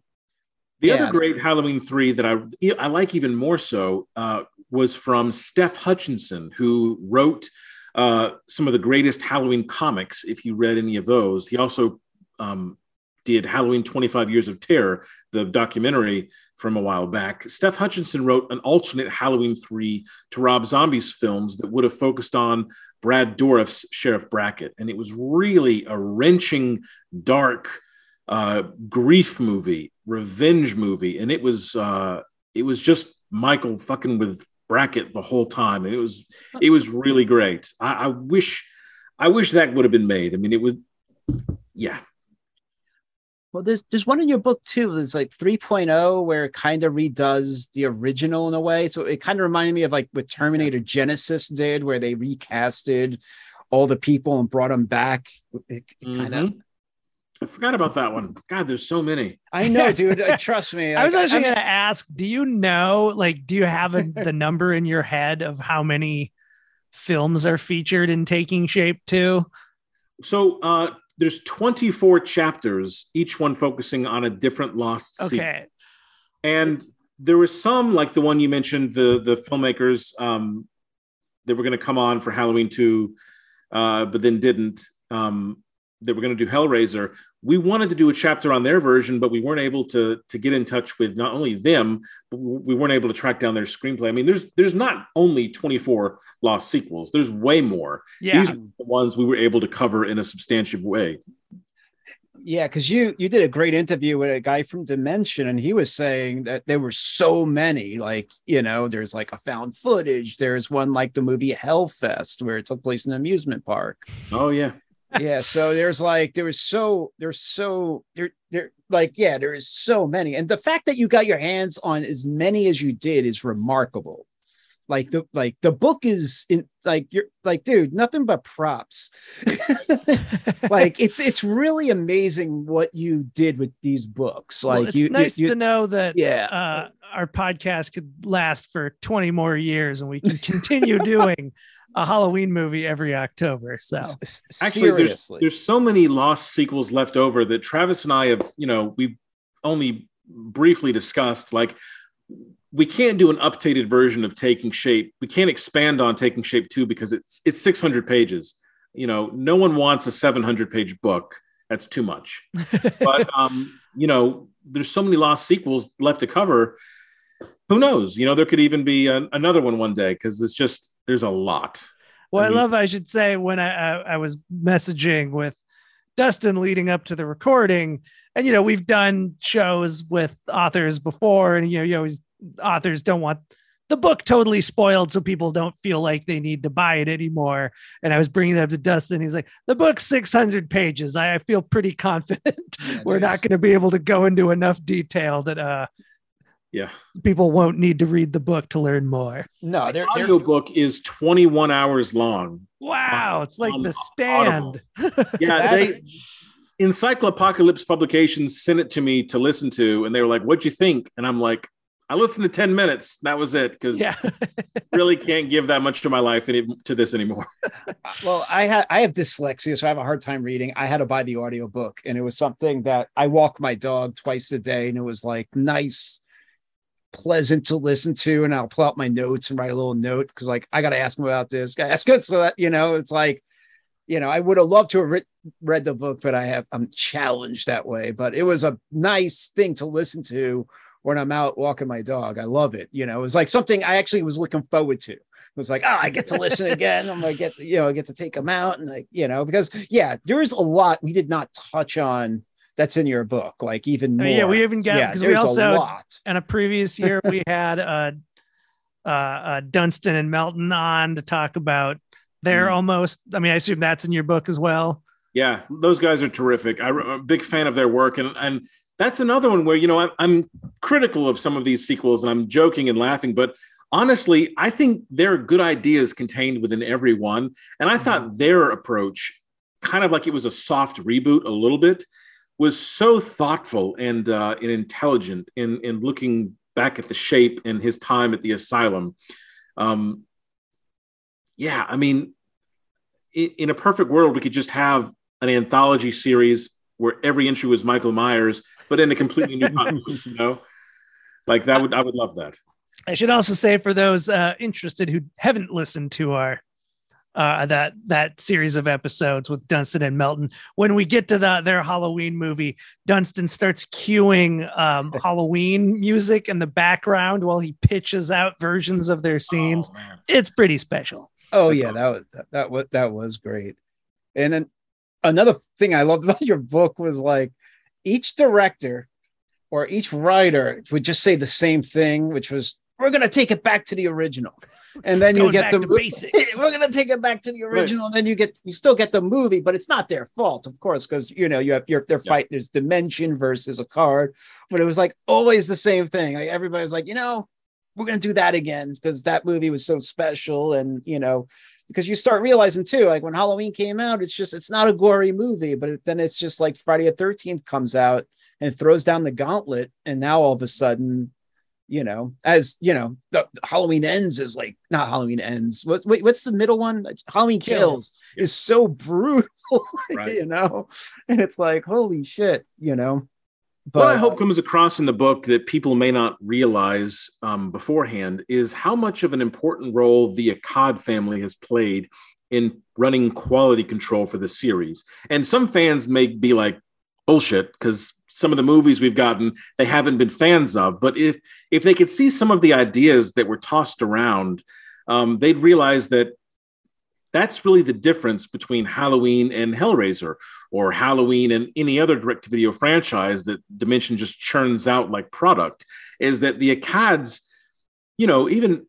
S6: The
S5: Yeah.
S6: other great Halloween three that I I like even more so uh, was from Steph Hutchinson, who wrote uh, some of the greatest Halloween comics. If you read any of those, he also um, did Halloween 25 Years of Terror, the documentary from a while back. Steph Hutchinson wrote an alternate Halloween 3 to Rob Zombie's films that would have focused on Brad Dourif's Sheriff Brackett. And it was really a wrenching, dark uh, grief movie, revenge movie. And it was, uh, it was just Michael fucking with Brackett the whole time. It was, it was really great. I, I wish, I wish that would have been made. I mean, it was, yeah.
S5: well, there's there's one in your book too. There's like 3.0 where it kind of redoes the original in a way. So it kind of reminded me of like what Terminator Genisys did, where they recasted all the people and brought them back. It, kind of.
S6: Mm-hmm. I forgot about that one. God, there's so many.
S5: I know, dude. uh, trust me.
S4: I was
S5: Like,
S4: actually
S5: mean-
S4: going to ask, do you know, like, do you have a, the number in your head of how many films are featured in Taking Shape too?
S6: So uh, there's 24 chapters, each one focusing on a different lost
S4: Okay.
S6: sequel. And there were some, like the one you mentioned, the the filmmakers um, that were going to come on for Halloween 2, uh, but then didn't. Um, that were going to do Hellraiser. We wanted to do a chapter on their version, but we weren't able to to get in touch with not only them, but we weren't able to track down their screenplay. I mean, there's there's not only 24 lost sequels. There's way more.
S4: Yeah.
S6: These are the ones we were able to cover in a substantive way.
S5: Yeah, because you you did a great interview with a guy from Dimension, and he was saying that there were so many. Like, you know, there's like a found footage. There's one like the movie Hellfest, where it took place in an amusement park.
S6: Oh yeah.
S5: Yeah, so there's like there was so there's so there there like yeah, there is so many, and the fact that you got your hands on as many as you did is remarkable. Like the like the book is in like you're like dude, nothing but props. like it's it's really amazing what you did with these books.
S4: Well,
S5: Like
S4: it's
S5: you, you-
S4: nice
S5: you-
S4: to know that
S5: yeah.
S4: uh, our podcast could last for 20 more years and we can continue doing a Halloween movie every October. So
S5: S- s-
S6: Actually, there's, there's so many lost sequels left over that Travis and I have, you know, we've only briefly discussed. Like, we can't do an updated version of Taking Shape. We can't expand on Taking Shape 2 because it's it's 600 pages. You know, no one wants a 700 page book. That's too much. but um, you know, there's so many lost sequels left to cover. Who knows? You know, there could even be an, another one one day because it's just there's a lot.
S4: Well, I,
S6: I
S4: love, I should say, when I, I, I was messaging with Dustin leading up to the recording, and, you know, we've done shows with authors before, and, you know, you always, authors don't want the book totally spoiled so people don't feel like they need to buy it anymore. And I was bringing it up to Dustin. He's like, the book's 600 pages. I, I feel pretty confident
S5: Yeah,
S4: we're not going to be able to go into enough detail that uh,
S6: Yeah.
S4: people won't need to read the book to learn more.
S5: no, they're, they're
S6: audiobook is 21 hours long.
S4: Wow. It's like
S6: um,
S4: the stand.
S6: Yeah,
S5: That's-
S6: they Encyclopocalypse Publications sent it to me to listen to, and they were like, "What'd you think?" And I'm like, "I listened to 10 minutes. That was it." Because
S4: yeah.
S6: really can't give that much to my life any, to this anymore.
S5: well i had i have dyslexia so i have a hard time reading i had to buy the audiobook and it was something that i walk my dog twice a day and it was like nice pleasant to listen to and i'll pull out my notes and write a little note because like i gotta ask him about this gotta ask him so that you know it's like you know i would have loved to have read the book but i have i'm challenged that way. But it was a nice thing to listen to when i'm out walking my dog. I love it you know it was like something i actually was looking forward to. It was like, oh, I get to listen again. I'm gonna get, you know, I get to take them out and like, you know, because yeah, there's a lot we did not touch on that's in your book, like even
S4: I
S5: more.
S4: mean, yeah, we even got
S5: yeah,
S4: because we
S5: there's a
S4: also
S5: lot.
S4: in a previous year we had uh, uh, uh, Dunstan and Melton on to talk about their
S6: Mm.
S4: almost. I mean, I assume that's in your book as well.
S6: Yeah, those guys are terrific. I, am a big fan of their work, and and that's another one where you know I'm, I'm critical of some of these sequels, and I'm joking and laughing, but honestly, I think there are good ideas contained within every one, and I thought their approach, kind of like it was a soft reboot, a little bit, was so thoughtful and uh, and intelligent in in looking back at the shape and his time at the asylum. Um, yeah, I mean, in, in a perfect world, we could just have an anthology series where every entry was Michael Myers, but in a completely new continuity, you know, like that would I would love that.
S4: I should also say for those uh, interested who haven't listened to our uh, that that series of episodes with Dunstan and Melton, when we get to the their Halloween movie, Dunstan starts cueing um, Halloween music in the background while he pitches out versions of their scenes.
S6: Oh.
S4: It's pretty special.
S5: Oh
S6: That's
S5: yeah, that was that, that was that was great. And then another thing I loved about your book was like each director or each writer would just say the same thing, which was we're gonna take it back to the original. And then you get the
S4: to
S5: mo-
S4: basics.
S5: we're gonna take it back to the original, and then you get you still get the movie, but it's not their fault, of course, because you know you have you're they're
S6: Yeah.
S5: fighting there's dimension versus Akkad, but it was like always the same thing. Like everybody's like, you know, we're gonna do that again because that movie was so special, and you know, because you start realizing too, like when Halloween came out, it's just it's not a gory movie, but then it's just like Friday the Thirteenth comes out and throws down the gauntlet, and now all of a sudden, you know, as you know, the, the Halloween ends is like not Halloween ends. What wait, what's the middle one? Halloween kills,
S4: Kills.
S5: is so brutal,
S6: Right.
S5: you know, and it's like holy shit, you know.
S6: what I hope comes across in the book that people may not realize um, beforehand is how much of an important role the Akkad family has played in running quality control for the series. And some fans may be like, bullshit, because some of the movies we've gotten they haven't been fans of. But if if they could see some of the ideas that were tossed around, um, they'd realize that that's really the difference between Halloween and Hellraiser, or Halloween and any other direct to video franchise that Dimension just churns out like product, is that the Akkads, you know, even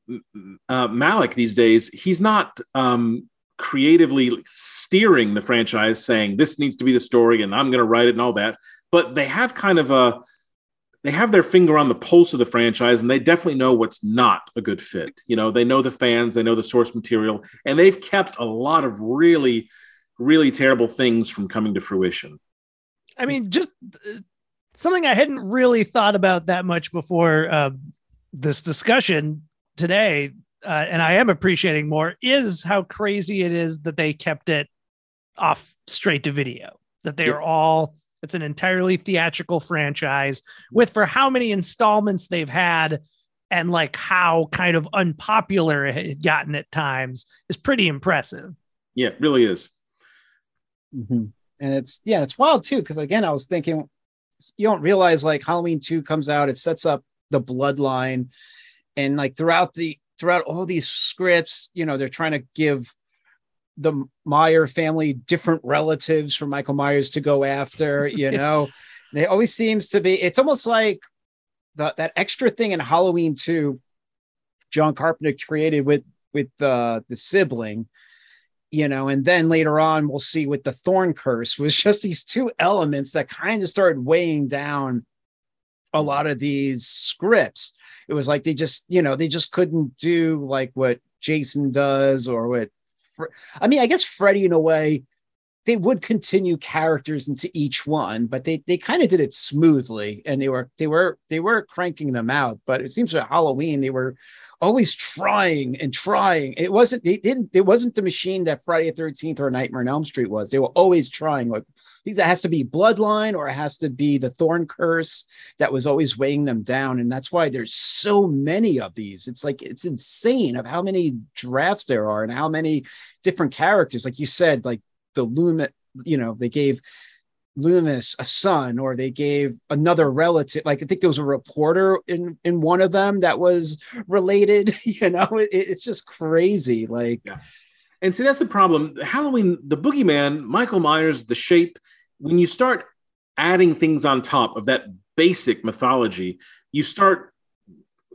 S6: uh, Malek these days, he's not um, creatively steering the franchise, saying this needs to be the story and I'm going to write it and all that. But they have kind of a they have their finger on the pulse of the franchise and they definitely know what's not a good fit. You know, they know the fans, they know the source material, and they've kept a lot of really, really terrible things from coming to fruition.
S4: I mean, just uh, something I hadn't really thought about that much before uh, this discussion today, uh, and I am appreciating more, is how crazy it is that they kept it off straight to video. That they are all, it's an entirely theatrical franchise with for how many installments they've had and like how kind of unpopular it had gotten at times is pretty impressive.
S6: Yeah, it really is.
S5: Mhm. And it's yeah, it's wild too. Because again, I was thinking, you don't realize like Halloween two comes out, it sets up the bloodline, and like throughout the throughout all these scripts, you know, they're trying to give the Meyer family different relatives for Michael Myers to go after. You know, they always seems to be. It's almost like the, that extra thing in Halloween two, John Carpenter created with with uh, the sibling you know, and then later on we'll see with the thorn curse was just these two elements that kind of started weighing down a lot of these scripts. It was like they just, you know, they just couldn't do like what Jason does or what Fre- I mean, I guess Freddy in a way they would continue characters into each one, but they they kind of did it smoothly and they were they were they were cranking them out. But it seems like Halloween they were always trying and trying. It wasn't they didn't it wasn't the machine that Friday the 13th or Nightmare on Elm Street was. They were always trying like it has to be bloodline or it has to be the thorn curse that was always weighing them down. And that's why there's so many of these. It's like it's insane of how many drafts there are and how many different characters. Like you said, like the Loomis, you know, they gave Loomis a son, or they gave another relative. Like I think there was a reporter in in one of them that was related. You know, it, it's just crazy. Like,
S6: And see, that's the problem. Halloween, the boogeyman, Michael Myers, the shape, when you start adding things on top of that basic mythology, you start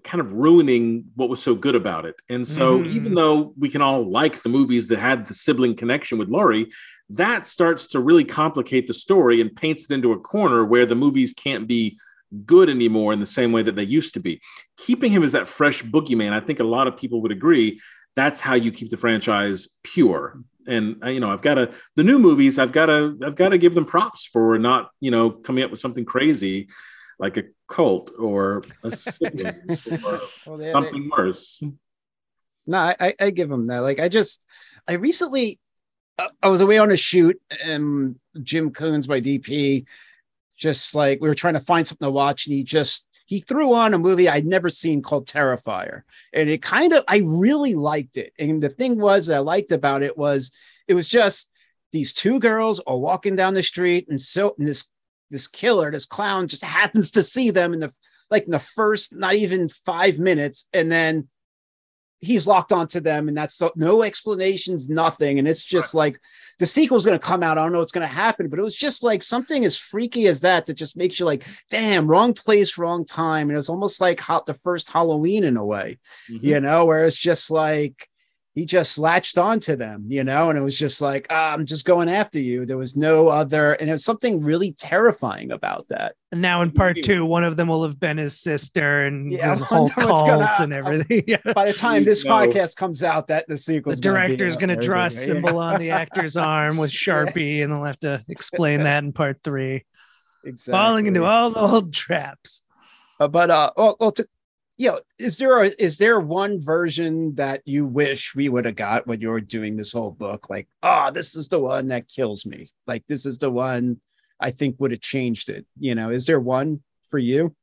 S6: kind of ruining what was so good about it. And so,
S4: Mhm.
S6: even though we can all like the movies that had the sibling connection with Laurie, that starts to really complicate the story and paints it into a corner where the movies can't be good anymore in the same way that they used to be. Keeping him as that fresh boogeyman, I think a lot of people would agree that's how you keep the franchise pure. And uh, you know, I've got to the new movies. I've got to I've got to give them props for not you know coming up with something crazy like a cult or a sibling or
S5: Well,
S6: something worse.
S5: no, I, I- give him that. Like, I just, I recently, I- I was away on a shoot, and Jim Coons, my DP, just like we were trying to find something to watch, and he just he threw on a movie I'd never seen called Terrifier, and it kind of I really liked it. And the thing was that I liked about it was it was just these two girls are walking down the street, and so and this this killer, this clown, just happens to see them in the like in the first not even five minutes, and then he's locked onto them and that's the, no explanations nothing. And it's just like the sequel's going to come out. I don't know what's going to happen but it was just like something as freaky as that that just makes you like damn wrong place wrong time. And it was almost like how, the first halloween in a way
S6: Mhm.
S5: you know where it's just like he just latched onto them you know and it was just like ah, i'm just going after you there was no other and it's something really terrifying about that
S4: And now in part two, one of them will have been his sister and
S5: Yeah, I
S4: the whole cult
S5: gonna-
S4: and everything. Yeah.
S5: by the time this
S6: No.
S5: podcast comes out that the sequel
S4: The director's going to draw a symbol on the actor's arm with Sharpie, and they'll have to explain that in part three.
S5: exactly.
S4: Falling into all the old traps.
S5: Uh, but uh, well, well to you know, is there a, is there one version that you wish we would have got when you were doing this whole book? Like, oh, this is the one that kills me. Like, this is the one I think would have changed it. You know, is there one for you?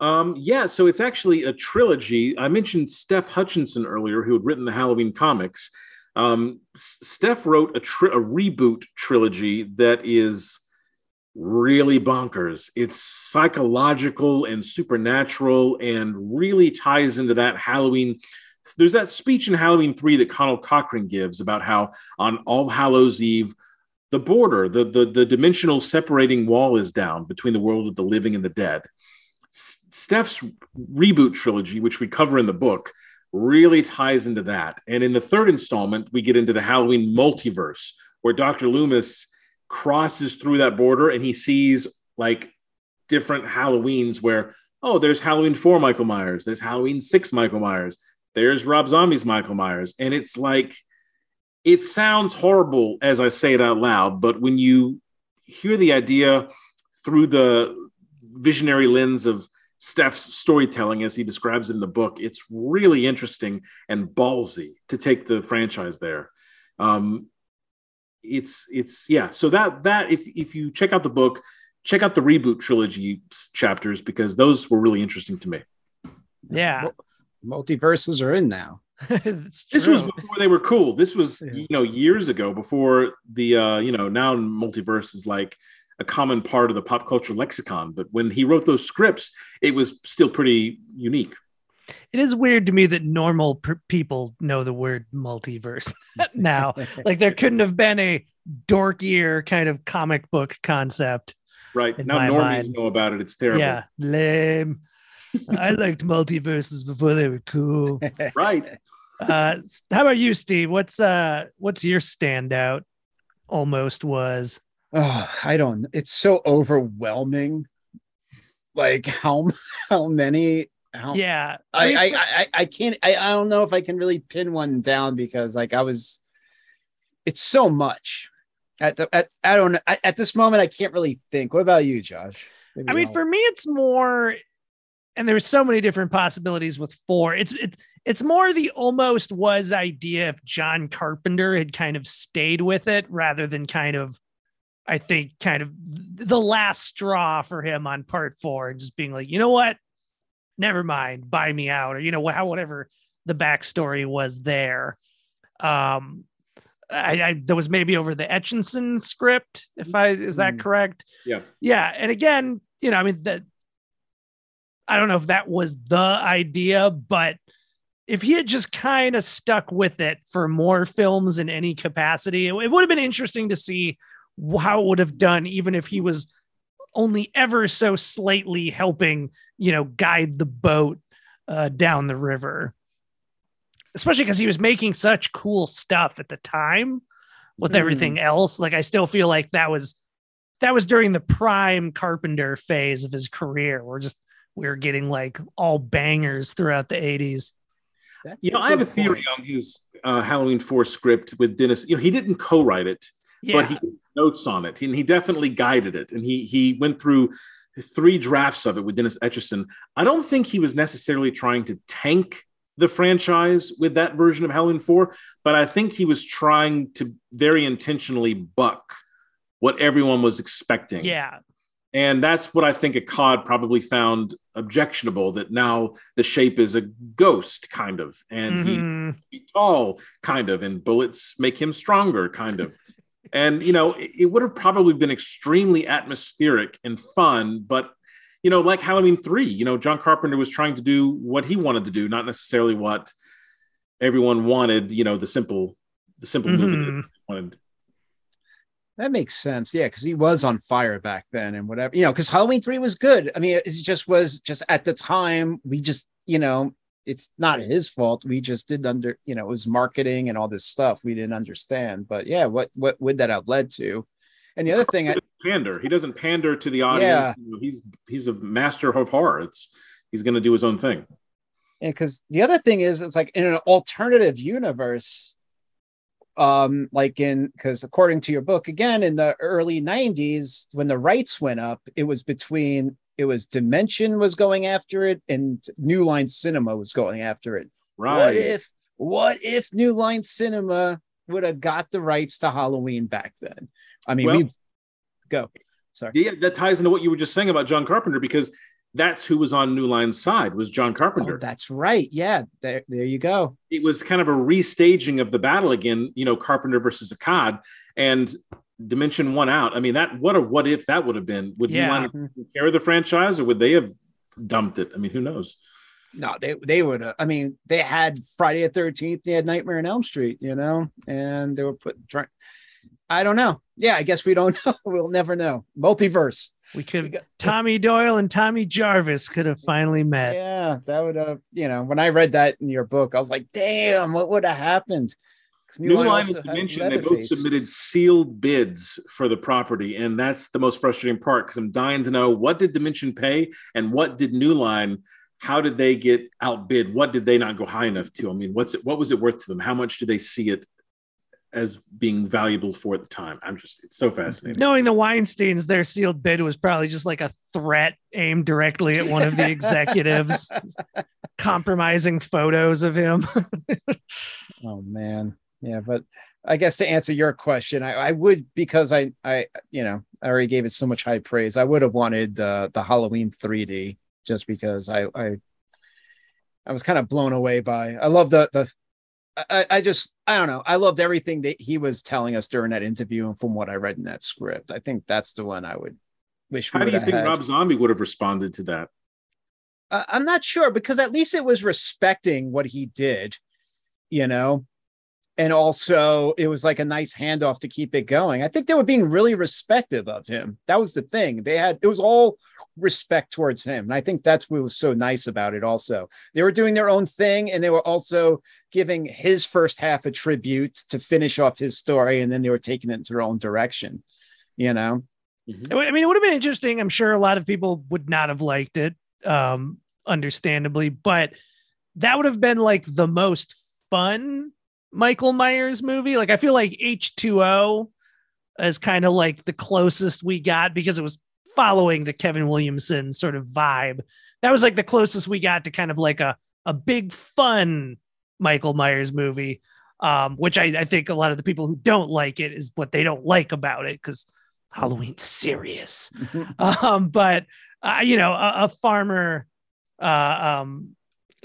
S6: Um, yeah, so it's actually a trilogy. I mentioned Steph Hutchinson earlier, who had written the Halloween comics. Um, Steph wrote a, tri- a reboot trilogy that is really bonkers. It's psychological and supernatural and really ties into that Halloween. There's that speech in Halloween 3 that Conal Cochran gives about how on All Hallows Eve, the border, the, the, the dimensional separating wall is down between the world of the living and the dead. Steph's reboot trilogy, which we cover in the book, really ties into that. And in the third installment, we get into the Halloween multiverse, where Dr. Loomis crosses through that border and he sees like different Halloweens where, oh, there's Halloween 4 Michael Myers, there's Halloween 6 Michael Myers, there's Rob Zombie's Michael Myers. And it's like, it sounds horrible as I say it out loud, but when you hear the idea through the visionary lens of Steph's storytelling, as he describes it in the book, it's really interesting and ballsy to take the franchise there. Um, it's it's yeah. So that that if if you check out the book, check out the reboot trilogy chapters because those were really interesting to me.
S4: Yeah,
S5: multiverses are in now.
S6: this was before they were cool. This was yeah. you know years ago before the uh, you know now multiverse is like a common part of the pop culture lexicon. But when he wrote those scripts, it was still pretty unique.
S4: It is weird to me that normal per- people know the word multiverse now. like there couldn't have been a dorkier kind of comic book concept.
S6: Right now, normies mind. know about it. It's terrible.
S4: Yeah, lame. I liked multiverses before they were cool.
S6: right.
S4: Uh, how about you, Steve? What's uh, what's your standout? Almost was
S5: oh, I don't. It's so overwhelming. Like how how many?
S4: Yeah,
S5: I I, I I can't. I I don't know if I can really pin one down because like I was. It's so much. At the at I don't know. At, at this moment, I can't really think. What about you, Josh?
S4: Maybe I mean, I'll... for me, it's more and there's so many different possibilities with four. It's it's it's more the almost was idea if John Carpenter had kind of stayed with it rather than kind of I think, kind of the last straw for him on part four, and just being like, you know what, never mind, buy me out, or you know, how whatever the backstory was there. Um, I, I that was maybe over the Etchison script, if I is that mm. correct?
S6: Yeah,
S4: yeah, and again, you know, I mean that. I don't know if that was the idea, but if he had just kind of stuck with it for more films in any capacity, it, it would have been interesting to see how it would have done even if he was only ever so slightly helping, you know, guide the boat uh, down the river. Especially because he was making such cool stuff at the time with mm. everything else. Like I still feel like that was that was during the prime Carpenter phase of his career. We're just we are getting like all bangers throughout the 80s.
S6: That's you know, I have a theory point. on his uh, Halloween 4 script with Dennis. You know, he didn't co-write it, yeah. but he notes on it, and he definitely guided it. And he he went through three drafts of it with Dennis Etchison. I don't think he was necessarily trying to tank the franchise with that version of Halloween 4, but I think he was trying to very intentionally buck what everyone was expecting.
S4: Yeah.
S6: And that's what I think Akkad probably found objectionable that now the shape is a ghost, kind of, and mm-hmm. he, he tall, kind of, and bullets make him stronger, kind of and you know it, it would have probably been extremely atmospheric and fun but you know like halloween 3 you know john carpenter was trying to do what he wanted to do not necessarily what everyone wanted you know the simple the simple mm-hmm. movie that wanted.
S5: That makes sense. Yeah because he was on fire back then and whatever you know because halloween 3 was good. I mean it just was just at the time we just you know it's not his fault. We just didn't under, you know, it was marketing and all this stuff we didn't understand. But yeah, what what would that have led to? And the other thing, I,
S6: pander. He doesn't pander to the audience. Yeah. he's he's a master of horror. It's he's going to do his own thing.
S5: And because the other thing is, it's like in an alternative universe, um, like in because according to your book, again in the early '90s, when the rights went up, it was between it was Dimension was going after it, and New Line Cinema was going after it.
S6: Right.
S5: What if what if New Line Cinema would have got the rights to Halloween back then? I mean,
S6: Well-
S5: we go. Sorry.
S6: Yeah, that ties into what you were just saying about John Carpenter because that's who was on New Line's side was John Carpenter.
S5: Oh, that's right. Yeah, there, there you go.
S6: it was kind of a restaging of the battle again, you know, Carpenter versus Akkad and Dimension one out. I mean, that what a what if that would have been? Would
S4: Yeah.
S6: New Line have carried the franchise or would they have dumped it? I mean, who knows?
S5: No, they they would. have I mean, they had Friday the Thirteenth. They had Nightmare on Elm Street. You know, and they were put. Try, I don't know. Yeah, I guess we don't know. We'll never know. Multiverse.
S4: We could have got Tommy Doyle and Tommy Jarvis could have finally met.
S5: Yeah, that would have. You know, when I read that in your book, I was like, "Damn, what would have happened?" 'Cause
S6: New Line
S5: also
S6: and Dimension, they both submitted sealed bids for the property. And that's the most frustrating part because I'm dying to know what did Dimension pay and what did New Line, how did they get outbid? What did they not go high enough to? I mean, what's it, what was it worth to them? How much do they see it as being valuable for at the time? I'm just, it's so fascinating.
S4: Knowing the Weinsteins, their sealed bid was probably just like a threat aimed directly at one of the executives, compromising photos of him.
S5: Oh man, yeah, but I guess to answer your question, I, I would because I I you know I already gave it so much high praise. I would have wanted the the Halloween 3D just because I I I was kind of blown away by. I love the the. I, I just I don't know. I loved everything that he was telling us during that interview and from what I read in that script. I think that's the one I would wish. we
S6: How do you think
S5: had.
S6: Rob Zombie would have responded to that?
S5: Uh, I'm not sure because at least it was respecting what he did, you know, and also it was like a nice handoff to keep it going. I think they were being really respective of him. That was the thing. They had it was all respect towards him, and I think that's what was so nice about it. Also, they were doing their own thing, and they were also giving his first half a tribute to finish off his story, and then they were taking it into their own direction. You know,
S4: I mean, it would have been interesting. I'm sure a lot of people would not have liked it, um, understandably, but that would have been like the most fun Michael Myers movie. Like, I feel like H2O is kind of like the closest we got because it was following the Kevin Williamson sort of vibe. That was like the closest we got to kind of like a, a big fun Michael Myers movie. Um, which I, I think a lot of the people who don't like it is what they don't like about it because Halloween's serious. um, but uh, you know, a, a farmer. Uh, um,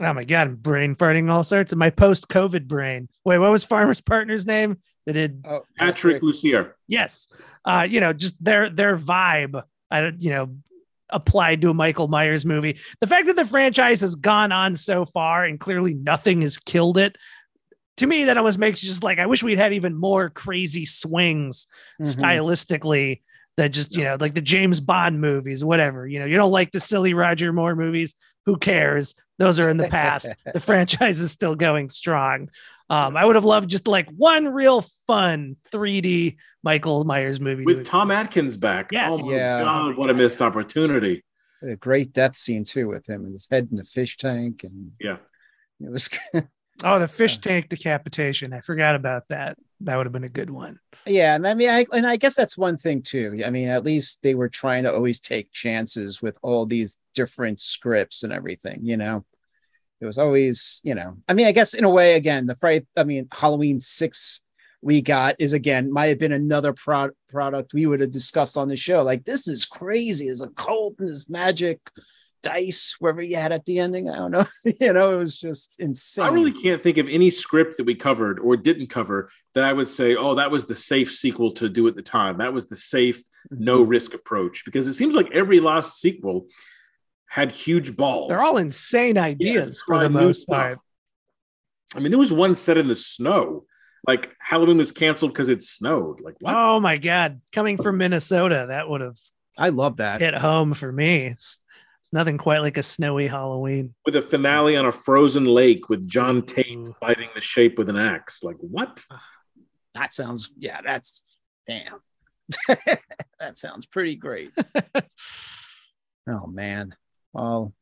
S4: oh my god, I'm brain farting all sorts of my post-COVID brain. Wait, what was Farmer's Partner's name? They did
S5: oh,
S6: Patrick Lussier.
S4: yes. Uh, you know, just their their vibe. I don't, you know, applied to a Michael Myers movie. The fact that the franchise has gone on so far and clearly nothing has killed it. To me, that almost makes you just like I wish we'd had even more crazy swings
S5: Mhm.
S4: stylistically that just you know like the James Bond movies, whatever. You know, you don't like the silly Roger Moore movies. Who cares? Those are in the past. the franchise is still going strong. Um, I would have loved just like one real fun 3D Michael Myers movie.
S6: With
S4: to-
S6: Tom Atkins back.
S4: Yes.
S6: Oh my
S5: Yeah.
S6: God, what a missed opportunity.
S5: a great death scene too with him and his head in the fish tank and
S6: Yeah.
S5: it was
S4: oh, the fish tank decapitation. I forgot about that. That would have been a good one.
S5: yeah and i mean i and i guess that's one thing too. I mean at least they were trying to always take chances with all these different scripts and everything you know? It was always you know i mean i guess in a way again the friday i mean halloween six we got is again might have been another pro- product we would have discussed on the show. Like this is crazy. There's a cult and there's magic dice wherever you had at the ending i don't know you know it was just insane
S6: I really can't think of any script that we covered or didn't cover that I would say, oh, that was the safe sequel to do at the time. That was the safe, mm-hmm. no risk approach. Because it seems like every last sequel had huge balls.
S4: They're all insane
S6: Yeah,
S4: ideas for
S6: try
S4: the
S6: new
S4: most part.
S6: I mean, there was one set in the snow. Like Halloween was canceled because it snowed. Like what?
S4: Oh my God. Coming from Minnesota, that would have
S5: i love that
S4: hit home for me. It's, it's nothing quite like a snowy Halloween.
S6: With a finale on a frozen lake with John Tate fighting the shape with an axe. Like what?
S5: That sounds, yeah, that's damn. that sounds pretty great. oh man. Well,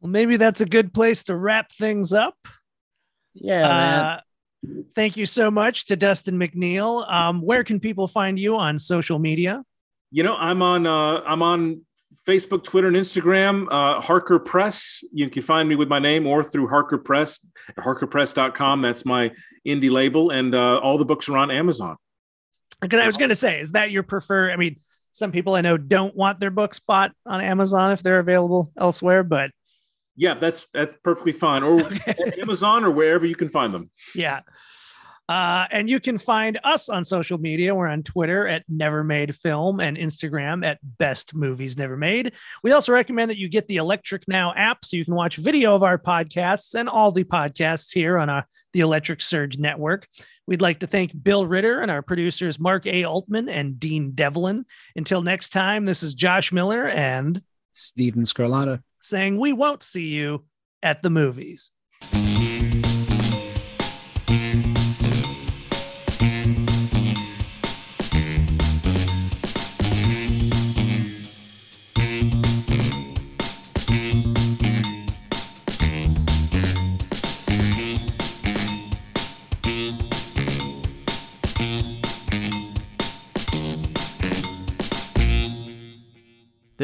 S4: Well, maybe that's a good place to wrap things up.
S5: yeah, man.
S4: Uh, thank you so much to Dustin McNeill. Um, where can people find you on social media?
S6: You know, I'm on uh I'm on Facebook, Twitter, and Instagram, uh, Harker Press. You can find me with my name or through Harker Press at harkerpress.com. That's my indie label. And uh, all the books are on Amazon.
S4: Because I was going to say, is that your prefer? I mean, some people I know don't want their books bought on Amazon if they're available elsewhere, but
S6: Yeah, that's that's perfectly fine. Or Amazon or wherever you can find them.
S4: yeah. Uh, and you can find us on social media. We're on Twitter at Never Made Film and Instagram at Best Movies Never Made. We also recommend that you get the Electric Now app so you can watch video of our podcasts and all the podcasts here on uh, the Electric Surge Network. We'd like to thank Bill Ritter and our producers Mark A. Altman and Dean Devlin. Until next time, this is Josh Miller and
S5: Steven Scarlatta.
S4: saying we won't see you at the movies.